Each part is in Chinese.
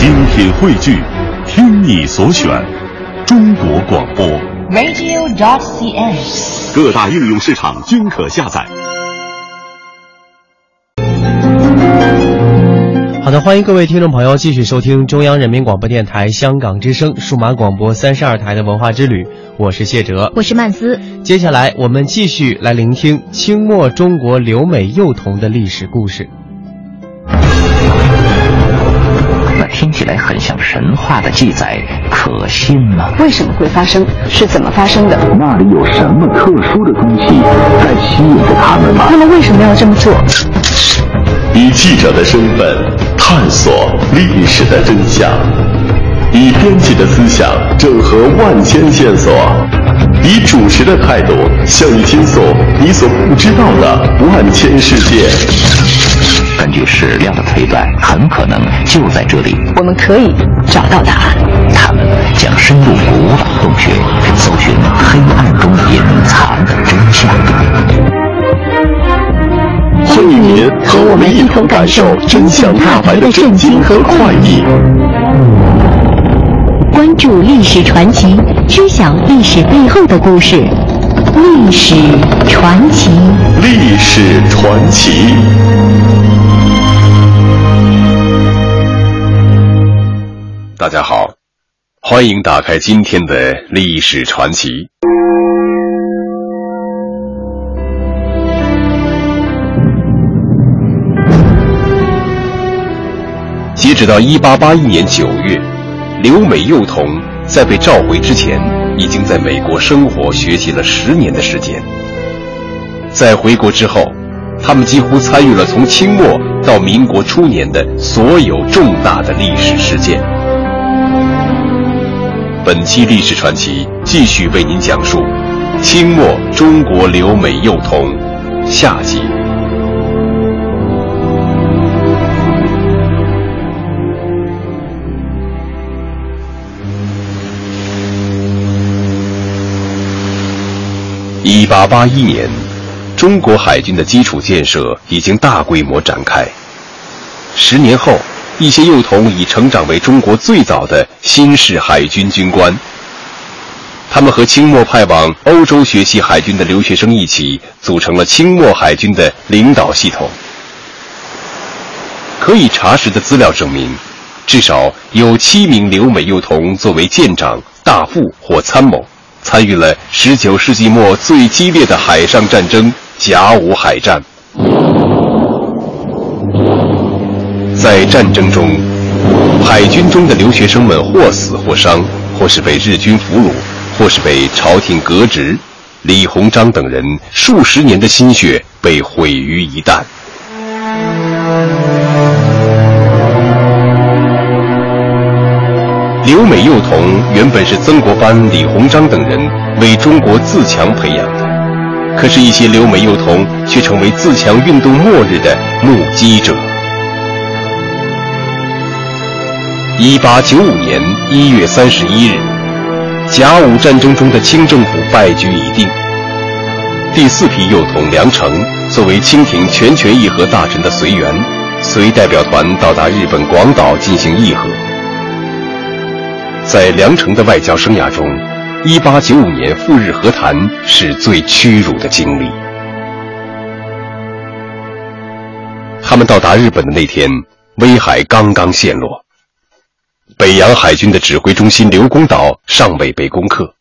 精品汇聚，听你所选，中国广播。radio.dot.cn，。各大应用市场均可下载。好的，欢迎各位听众朋友继续收听中央人民广播电台香港之声数码广播三十二台的文化之旅，我是谢哲，我是曼斯。接下来我们继续来聆听清末中国留美幼童的历史故事。听起来很像神话的记载，可信吗？为什么会发生？是怎么发生的？那里有什么特殊的东西在吸引着他们吗？他们为什么要这么做？以记者的身份探索历史的真相，以编辑的思想整合万千线索，以主持的态度向你倾诉你所不知道的万千世界。根据史料的推断，很可能就在这里，我们可以找到答案。他们将深入古老洞穴，搜寻黑暗中隐藏的真相。欢迎您和我们一同感受真相大白的震惊和快意。关注历史传奇，知晓历史背后的故事。历史传奇，历史传奇。大家好，欢迎打开今天的历史传奇。截止到一八八一年九月，留美幼童在被召回之前，已经在美国生活学习了十年的时间。在回国之后，他们几乎参与了从清末到民国初年的所有重大的历史事件。本期历史传奇继续为您讲述清末中国留美幼童下集。一八八一年，中国海军的基础建设已经大规模展开。十年后，一些幼童已成长为中国最早的新式海军军官。他们和清末派往欧洲学习海军的留学生一起，组成了清末海军的领导系统。可以查实的资料证明，至少有七名留美幼童作为舰长、大副或参谋。参与了19世纪末最激烈的海上战争——甲午海战。在战争中，海军中的留学生们或死或伤，或是被日军俘虏，或是被朝廷革职。李鸿章等人数十年的心血被毁于一旦。留美幼童原本是曾国藩、李鸿章等人为中国自强培养的，可是，一些留美幼童却成为自强运动末日的目击者。一八九五年一月三十一日，甲午战争中的清政府败局已定。第四批幼童梁诚作为清廷全权议和大臣的随员，随代表团到达日本广岛进行议和。在梁诚的外交生涯中，1895年赴日和谈是最屈辱的经历。他们到达日本的那天，威海刚刚陷落，北洋海军的指挥中心刘公岛尚未被攻克。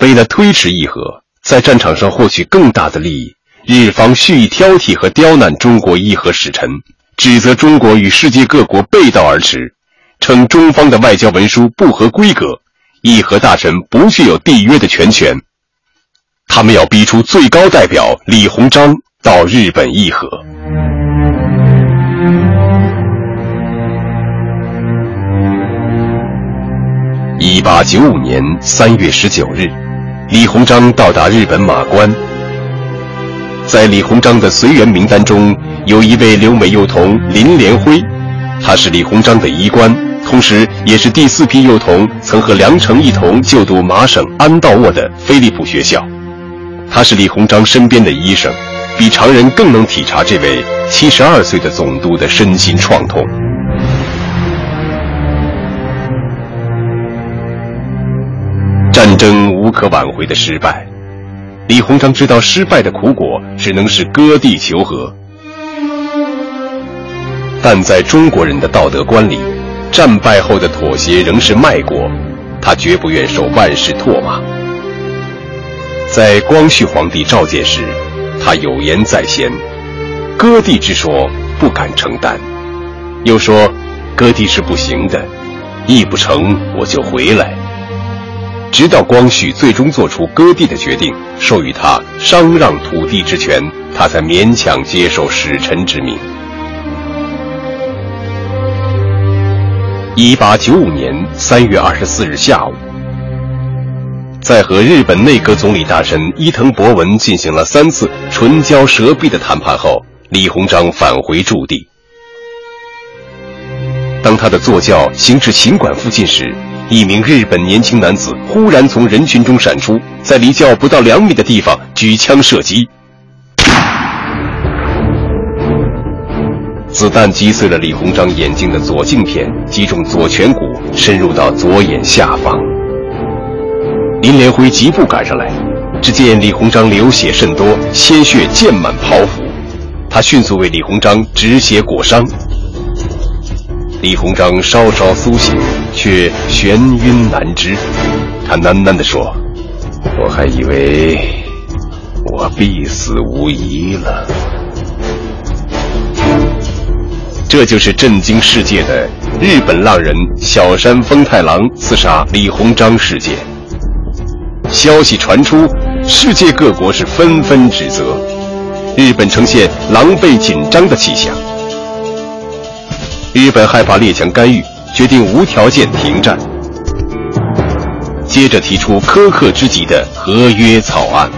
为了推迟议和，在战场上获取更大的利益，日方蓄意挑剔和刁难中国议和使臣，指责中国与世界各国背道而驰。称中方的外交文书不合规格，议和大臣不具有缔约的全权。他们要逼出最高代表李鸿章到日本议和。一八九五年三月十九日，李鸿章到达日本马关。在李鸿章的随员名单中，有一位留美幼童林连辉。他是李鸿章的医官，同时也是第四批幼童曾和梁诚一同就读麻省安道沃的菲利普学校。他是李鸿章身边的医生，比常人更能体察这位七十二岁的总督的身心创痛。战争无可挽回的失败，李鸿章知道失败的苦果，只能是割地求和。但在中国人的道德观里，战败后的妥协仍是卖国，他绝不愿受万世唾骂。在光绪皇帝召见时，他有言在先，割地之说不敢承担，又说割地是不行的，议不成我就回来。直到光绪最终做出割地的决定，授予他商让土地之权，他才勉强接受使臣之命。一八九五年三月二十四日下午，在和日本内阁总理大臣伊藤博文进行了三次唇焦舌壁的谈判后，李鸿章返回驻地。当他的座轿行至勤馆附近时，一名日本年轻男子忽然从人群中闪出，在离轿不到两米的地方举枪射击，子弹击碎了李鸿章眼睛的左镜片，击中左颧骨，深入到左眼下方。林连辉急步赶上来，只见李鸿章流血甚多，鲜血溅满袍服，他迅速为李鸿章止血裹伤。李鸿章稍稍苏醒，却眩晕难支。他喃喃地说：“我还以为我必死无疑了。”这就是震惊世界的日本浪人小山丰太郎刺杀李鸿章事件。消息传出，世界各国是纷纷指责，日本呈现狼狈紧张的气象。日本害怕列强干预，决定无条件停战。接着提出苛刻之极的合约草案。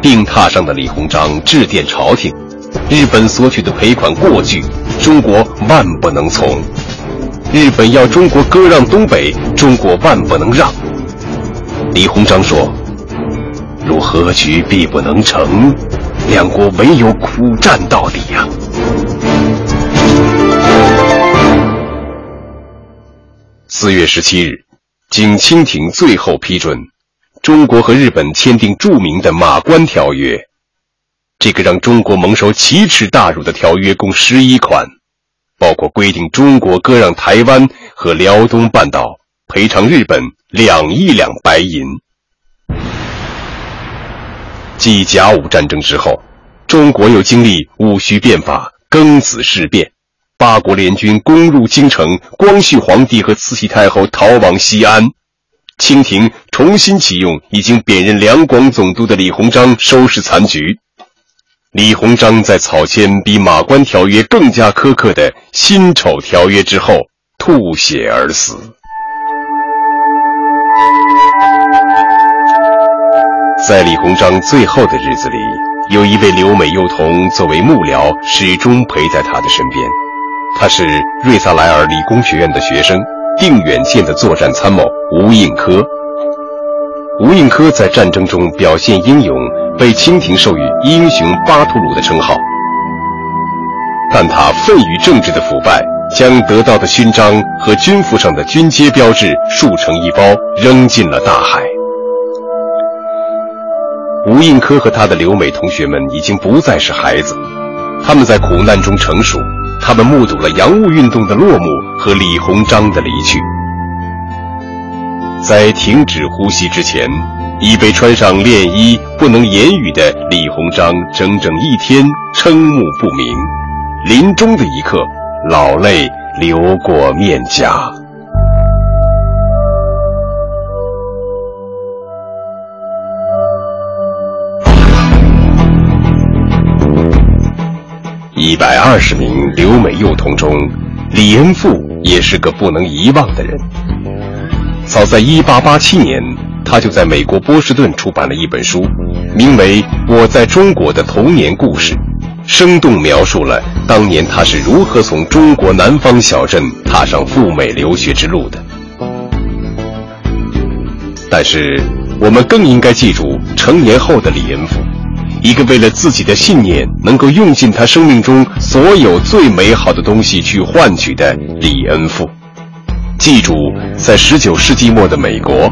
病榻上的李鸿章致电朝廷：日本索取的赔款过巨，中国万不能从；日本要中国割让东北，中国万不能让。李鸿章说：“如和局必不能成，两国唯有苦战到底呀。”四月十七日，经清廷最后批准，中国和日本签订著名的《马关条约》。这个让中国蒙受奇耻大辱的条约共十一款，包括规定中国割让台湾和辽东半岛，赔偿日本两亿两白银。继甲午战争之后，中国又经历戊戌变法、庚子事变。八国联军攻入京城，光绪皇帝和慈禧太后逃往西安，清廷重新启用已经贬任两广总督的李鸿章收拾残局。李鸿章在草签比《马关条约》更加苛刻的《辛丑条约》之后吐血而死。在李鸿章最后的日子里，有一位留美幼童作为幕僚，始终陪在他的身边。他是瑞萨莱尔理工学院的学生，定远舰的作战参谋吴应科。吴应科在战争中表现英勇，被清廷授予“英雄巴图鲁”的称号。但他愤于政治的腐败，将得到的勋章和军服上的军阶标志竖成一包，扔进了大海。吴应科和他的留美同学们已经不再是孩子，他们在苦难中成熟。他们目睹了洋务运动的落幕和李鸿章的离去，在停止呼吸之前，已被穿上练衣、不能言语的李鸿章整整一天瞠目不明，临终的一刻，老泪流过面颊。一百二十名留美幼童中，李恩富也是个不能遗忘的人。早在一八八七年，他就在美国波士顿出版了一本书，名为《我在中国的童年故事》，生动描述了当年他是如何从中国南方小镇踏上赴美留学之路的。但是，我们更应该记住成年后的李恩富。一个为了自己的信念能够用尽他生命中所有最美好的东西去换取的李恩富，记住，在十九世纪末的美国，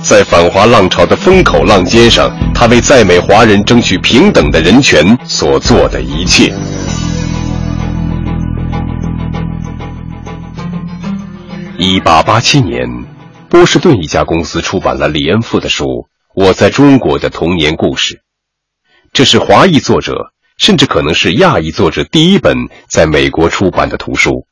在反华浪潮的风口浪尖上，他为在美华人争取平等的人权所做的一切。一八八七年，波士顿一家公司出版了李恩富的书《我在中国的童年故事》，这是华裔作者，甚至可能是亚裔作者第一本在美国出版的图书。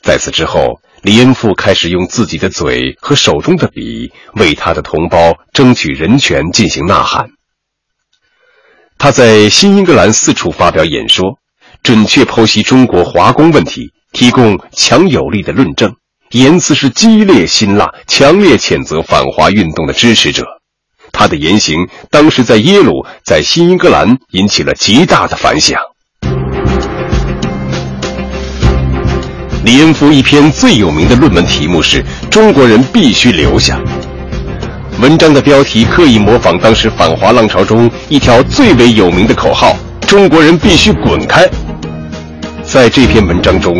在此之后，李恩富开始用自己的嘴和手中的笔为他的同胞争取人权进行呐喊。他在新英格兰四处发表演说，准确剖析中国华工问题，提供强有力的论证，言辞是激烈辛辣，强烈谴责反华运动的支持者。他的言行当时在耶鲁、在新英格兰引起了极大的反响。李恩福一篇最有名的论文题目是“中国人必须留下”。文章的标题刻意模仿当时反华浪潮中一条最为有名的口号：“中国人必须滚开。”在这篇文章中，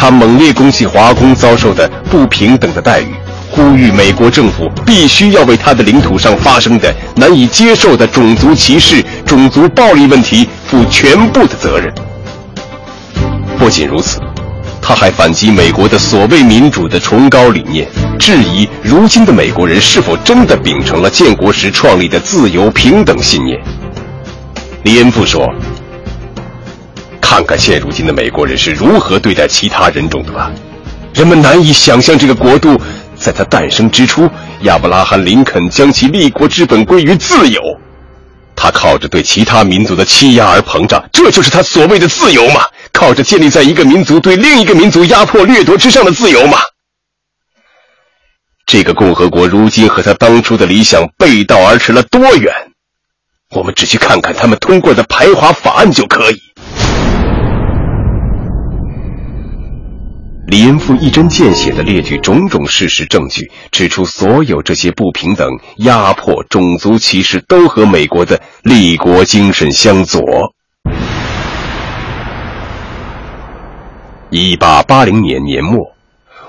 他猛烈攻击华工遭受的不平等的待遇，呼吁美国政府必须要为他的领土上发生的难以接受的种族歧视、种族暴力问题负全部的责任。不仅如此。他还反击美国的所谓民主的崇高理念，质疑如今的美国人是否真的秉承了建国时创立的自由平等信念。李恩富说：“看看现如今的美国人是如何对待其他人种的吧，人们难以想象这个国度在它诞生之初，亚伯拉罕·林肯将其立国之本归于自由。他靠着对其他民族的欺压而膨胀，这就是他所谓的自由吗？”靠着建立在一个民族对另一个民族压迫掠夺之上的自由吗？这个共和国如今和他当初的理想背道而驰了多远？我们只需看看他们通过的排华法案就可以。李恩富一针见血地列举种种事实证据，指出所有这些不平等、压迫、种族歧视都和美国的立国精神相左。一八八零年年末，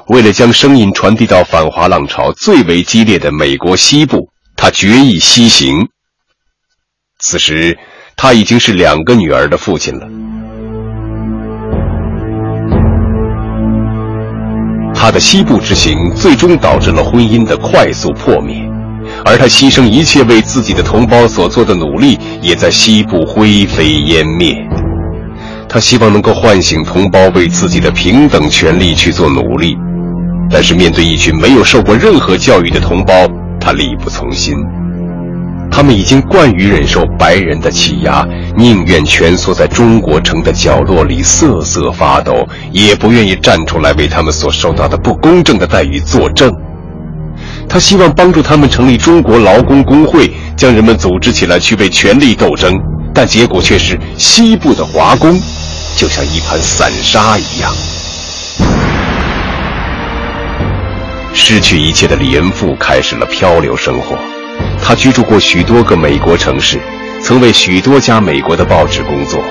为了将声音传递到反华浪潮最为激烈的美国西部，他决意西行。此时，他已经是两个女儿的父亲了。他的西部之行最终导致了婚姻的快速破灭，而他牺牲一切为自己的同胞所做的努力，也在西部灰飞烟灭。他希望能够唤醒同胞为自己的平等权利去做努力，但是面对一群没有受过任何教育的同胞，他力不从心。他们已经惯于忍受白人的欺压，宁愿蜷缩在中国城的角落里瑟瑟发抖，也不愿意站出来为他们所受到的不公正的待遇作证。他希望帮助他们成立中国劳工工会，将人们组织起来去为权力斗争，但结果却是西部的华工。就像一盘散沙一样，失去一切的李恩富开始了漂流生活。他居住过许多个美国城市，曾为许多家美国的报纸工作。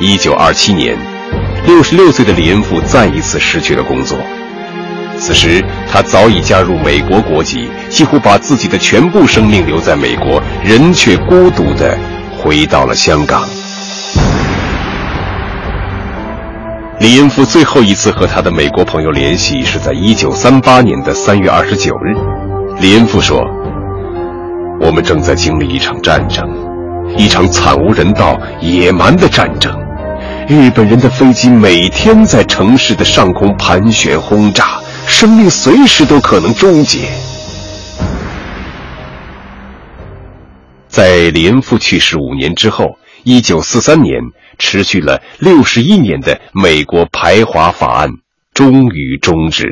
一九二七年，六十六岁的李恩富再一次失去了工作。此时，他早已加入美国国籍，几乎把自己的全部生命留在美国，人却孤独的回到了香港。李恩富最后一次和他的美国朋友联系是在1938年的3月29日。林父说：“我们正在经历一场战争，一场惨无人道、野蛮的战争。日本人的飞机每天在城市的上空盘旋轰炸，生命随时都可能终结。”在林父去世五年之后，1943年。持续了六十一年的美国排华法案终于终止。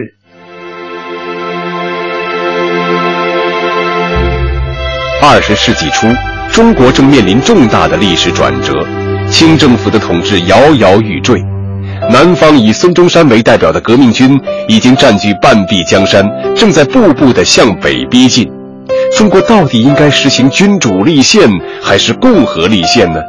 二十世纪初，中国正面临重大的历史转折，清政府的统治摇摇欲坠，南方以孙中山为代表的革命军已经占据半壁江山，正在步步的向北逼近。中国到底应该实行君主立宪还是共和立宪呢？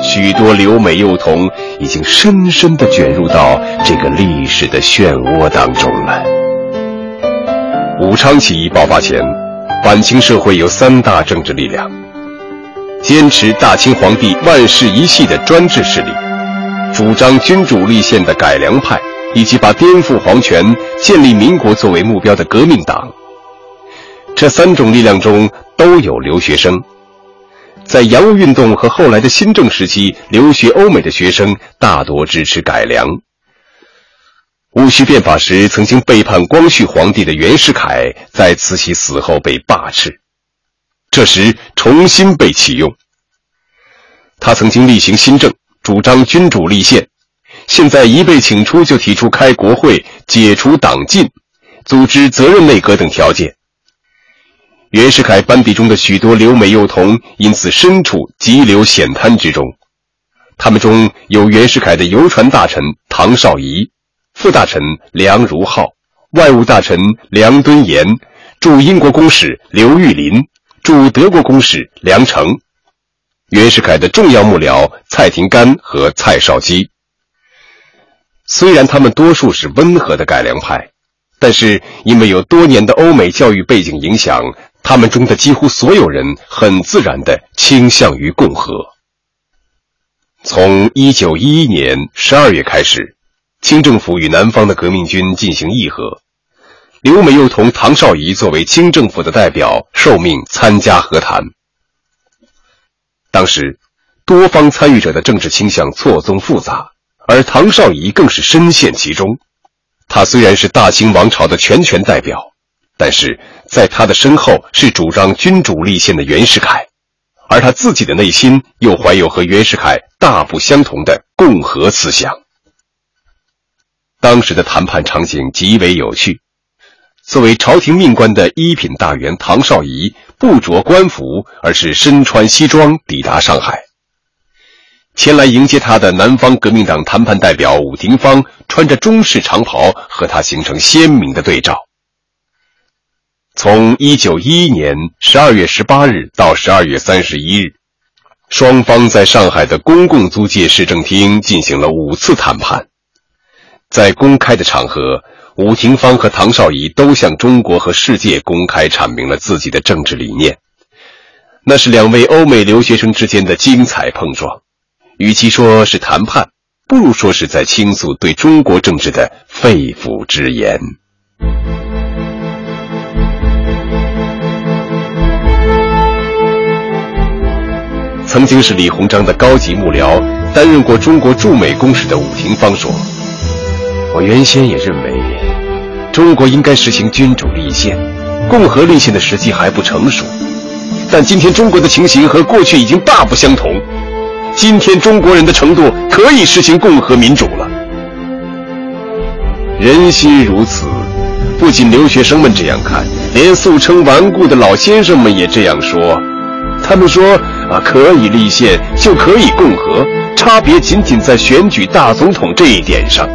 许多留美幼童已经深深地卷入到这个历史的漩涡当中了。武昌起义爆发前，晚清社会有三大政治力量：坚持大清皇帝万世一系的专制势力，主张君主立宪的改良派，以及把颠覆皇权、建立民国作为目标的革命党。这三种力量中都有留学生。在洋务运动和后来的新政时期，留学欧美的学生大多支持改良。戊戌变法时，曾经背叛光绪皇帝的袁世凯，在慈禧死后被罢斥，这时重新被启用。他曾经例行新政，主张君主立宪，现在一被请出，就提出开国会、解除党禁、组织责任内阁等条件。袁世凯班底中的许多留美幼童因此身处急流险滩之中，他们中有袁世凯的邮传大臣唐绍仪、副大臣梁如浩、外务大臣梁敦彦、驻英国公使刘玉林、驻德国公使梁成、袁世凯的重要幕僚蔡廷干和蔡少基。虽然他们多数是温和的改良派，但是因为有多年的欧美教育背景影响。他们中的几乎所有人很自然地倾向于共和。从一九一一年十二月开始，清政府与南方的革命军进行议和，刘美又同唐绍仪作为清政府的代表受命参加和谈。当时，多方参与者的政治倾向错综复杂，而唐绍仪更是深陷其中。他虽然是大清王朝的全权代表。但是在他的身后是主张君主立宪的袁世凯，而他自己的内心又怀有和袁世凯大不相同的共和思想。当时的谈判场景极为有趣。作为朝廷命官的一品大员唐绍仪不着官服，而是身穿西装抵达上海。前来迎接他的南方革命党谈判代表伍廷芳穿着中式长袍，和他形成鲜明的对照。从一九一一年十二月十八日到十二月三十一日，双方在上海的公共租界市政厅进行了五次谈判。在公开的场合，伍廷芳和唐绍仪都向中国和世界公开阐明了自己的政治理念。那是两位欧美留学生之间的精彩碰撞。与其说是谈判，不如说是在倾诉对中国政治的肺腑之言。曾经是李鸿章的高级幕僚，担任过中国驻美公使的伍廷芳说：“我原先也认为，中国应该实行君主立宪，共和立宪的时机还不成熟。但今天中国的情形和过去已经大不相同，今天中国人的程度可以实行共和民主了。人心如此，不仅留学生们这样看，连素称顽固的老先生们也这样说。他们说。”啊，可以立宪就可以共和，差别仅仅在选举大总统这一点上。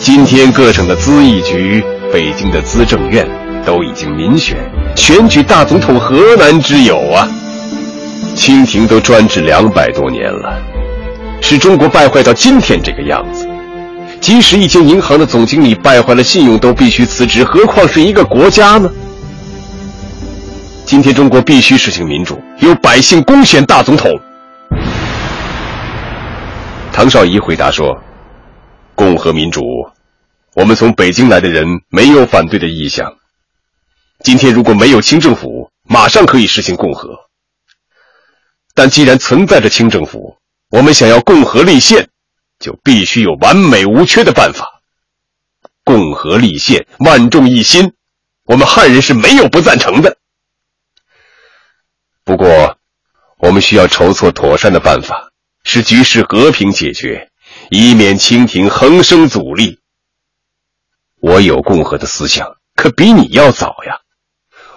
今天各省的咨议局、北京的资政院都已经民选，选举大总统何难之有啊？清廷都专制两百多年了，使中国败坏到今天这个样子。即使一间银行的总经理败坏了信用都必须辞职，何况是一个国家呢？今天中国必须实行民主，由百姓公选大总统。唐绍仪回答说：“共和民主，我们从北京来的人没有反对的意向。今天如果没有清政府，马上可以实行共和。但既然存在着清政府，我们想要共和立宪，就必须有完美无缺的办法。共和立宪，万众一心，我们汉人是没有不赞成的。”不过，我们需要筹措妥善的办法，使局势和平解决，以免清廷横生阻力。我有共和的思想，可比你要早呀。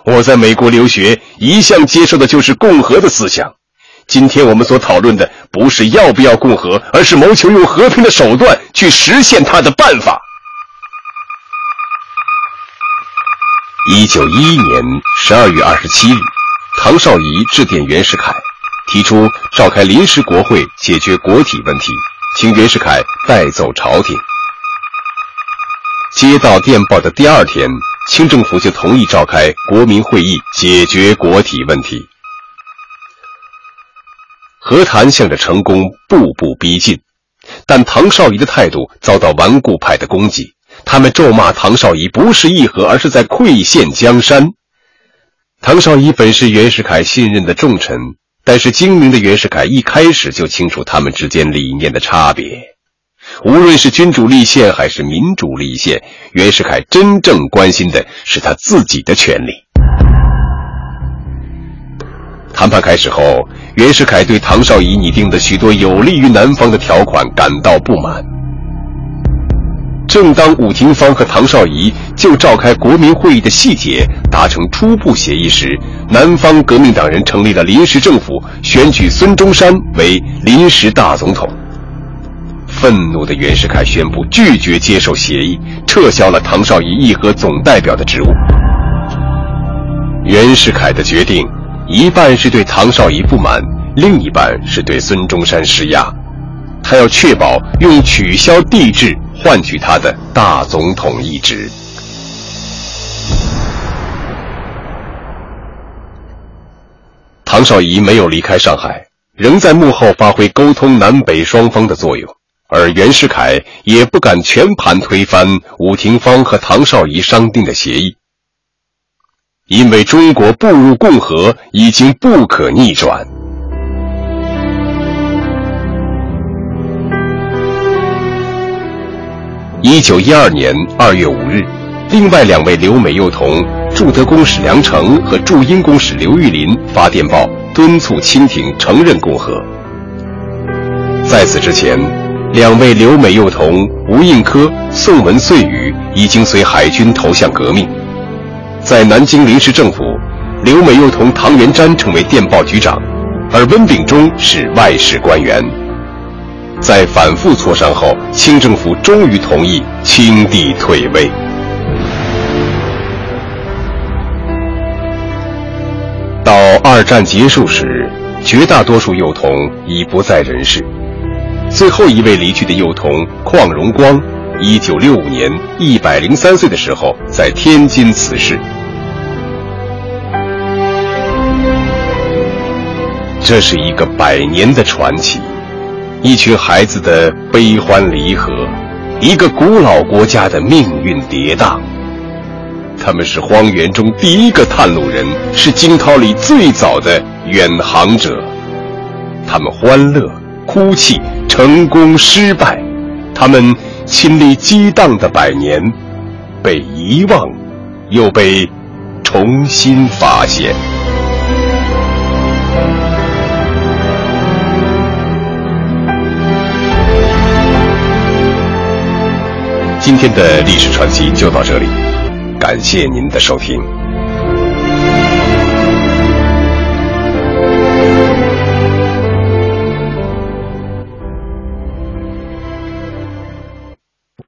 我在美国留学，一向接受的就是共和的思想。今天我们所讨论的，不是要不要共和，而是谋求用和平的手段去实现它的办法。一九一一年十二月二十七日。唐绍仪致电袁世凯，提出召开临时国会解决国体问题，请袁世凯带走朝廷。接到电报的第二天，清政府就同意召开国民会议解决国体问题。和谈向着成功步步逼近，但唐绍仪的态度遭到顽固派的攻击，他们咒骂唐绍仪不是议和，而是在溃陷江山。唐绍仪本是袁世凯信任的重臣，但是精明的袁世凯一开始就清楚他们之间理念的差别。无论是君主立宪还是民主立宪，袁世凯真正关心的是他自己的权利。谈判开始后，袁世凯对唐绍仪拟定的许多有利于南方的条款感到不满。正当武廷芳和唐绍仪就召开国民会议的细节达成初步协议时，南方革命党人成立了临时政府，选举孙中山为临时大总统。愤怒的袁世凯宣布拒绝接受协议，撤销了唐绍仪议和总代表的职务。袁世凯的决定，一半是对唐绍仪不满，另一半是对孙中山施压。他要确保用取消帝制换取他的大总统一职。唐绍仪没有离开上海，仍在幕后发挥沟通南北双方的作用。而袁世凯也不敢全盘推翻武廷芳和唐绍仪商定的协议，因为中国步入共和已经不可逆转。一九一二年二月五日，另外两位留美幼童驻德公使梁诚和驻英公使刘玉林发电报敦促清廷承认共和。在此之前。两位留美幼童吴应科、宋文岁宇已经随海军投向革命，在南京临时政府，留美幼童唐元瞻成为电报局长，而温秉忠是外事官员。在反复磋商后，清政府终于同意清帝退位。到二战结束时，绝大多数幼童已不在人世。最后一位离去的幼童邝荣光，一九六五年一百零三岁的时候，在天津辞世。这是一个百年的传奇，一群孩子的悲欢离合，一个古老国家的命运跌宕。他们是荒原中第一个探路人，是惊涛里最早的远航者。他们欢乐。哭泣，成功失败，他们亲历激荡的百年，被遗忘，又被重新发现。今天的历史传奇就到这里，感谢您的收听。